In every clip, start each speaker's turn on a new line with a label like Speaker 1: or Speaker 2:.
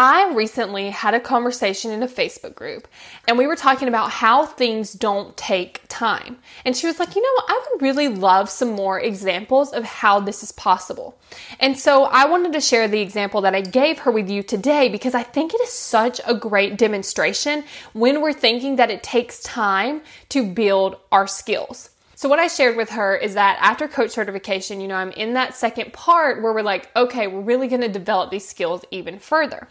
Speaker 1: I recently had a conversation in a Facebook group and we were talking about how things don't take time. And she was like, you know, I would really love some more examples of how this is possible. And so I wanted to share the example that I gave her with you today because I think it is such a great demonstration when we're thinking that it takes time to build our skills. So what I shared with her is that after coach certification, you know, I'm in that second part where we're like, okay, we're really going to develop these skills even further.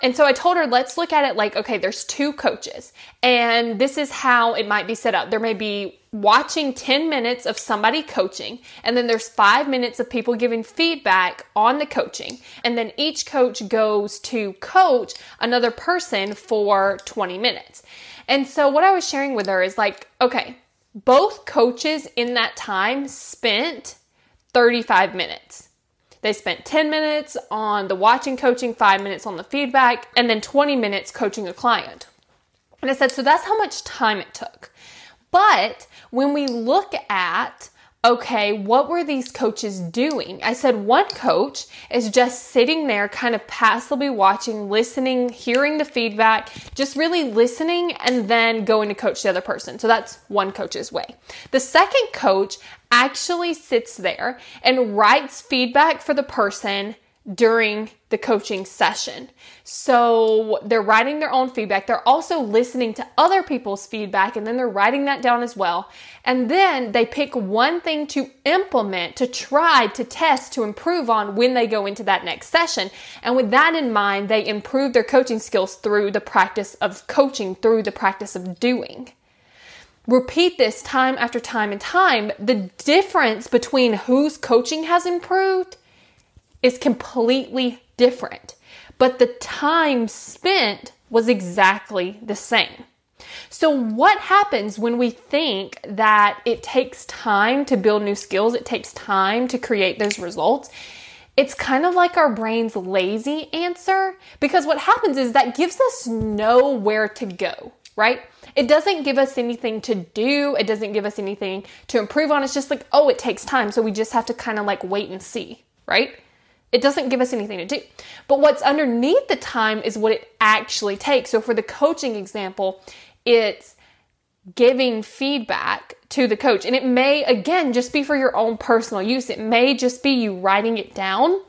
Speaker 1: And so I told her, let's look at it like, okay, there's two coaches and this is how it might be set up. There may be watching 10 minutes of somebody coaching and then there's five minutes of people giving feedback on the coaching. And then each coach goes to coach another person for 20 minutes. And so what I was sharing with her is like, okay, both coaches in that time spent 35 minutes. They spent 10 minutes on the watching coaching, five minutes on the feedback, and then 20 minutes coaching a client. And I said, so that's how much time it took. But when we look at okay, what were these coaches doing? I said one coach is just sitting there, kind of passively watching, listening, hearing the feedback, just really listening and then going to coach the other person. So that's one coach's way. The second coach actually sits there and writes feedback for the person during the coaching session. So they're writing their own feedback. They're also listening to other people's feedback and then they're writing that down as well. And then they pick one thing to implement, to try, to test, to improve on when they go into that next session. And with that in mind, they improve their coaching skills through the practice of coaching, through the practice of doing repeat this time after time and time, the difference between whose coaching has improved is completely different, but the time spent was exactly the same. So, what happens when we think that it takes time to build new skills? It takes time to create those results. It's kind of like our brain's lazy answer because what happens is that gives us nowhere to go, right? It doesn't give us anything to do. It doesn't give us anything to improve on. It's just like, oh, it takes time. So we just have to kind of like wait and see, right? It doesn't give us anything to do. But what's underneath the time is what it actually takes. So for the coaching example, it's giving feedback to the coach. And it may, again, just be for your own personal use. It may just be you writing it down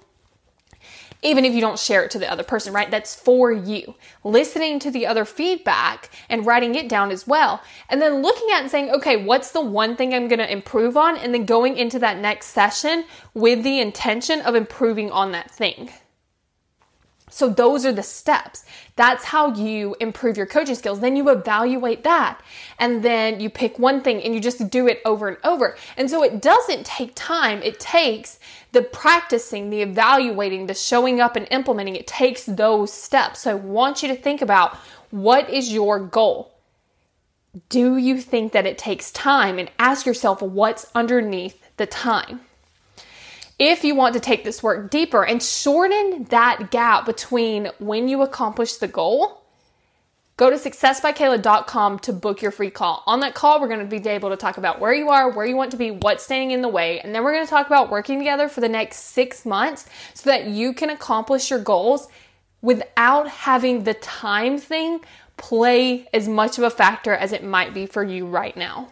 Speaker 1: even if you don't share it to the other person, right? That's for you. Listening to the other feedback and writing it down as well. And then looking at and saying, okay, what's the one thing I'm going to improve on? And then going into that next session with the intention of improving on that thing. So those are the steps. That's how you improve your coaching skills. Then you evaluate that and then you pick one thing and you just do it over and over. And so it doesn't take time. It takes the practicing, the evaluating, the showing up and implementing. It takes those steps. So I want you to think about what is your goal? Do you think that it takes time? And ask yourself what's underneath the time if you want to take this work deeper and shorten that gap between when you accomplish the goal, go to successbykayla.com to book your free call. On that call, we're going to be able to talk about where you are, where you want to be, what's standing in the way, and then we're going to talk about working together for the next six months so that you can accomplish your goals without having the time thing play as much of a factor as it might be for you right now.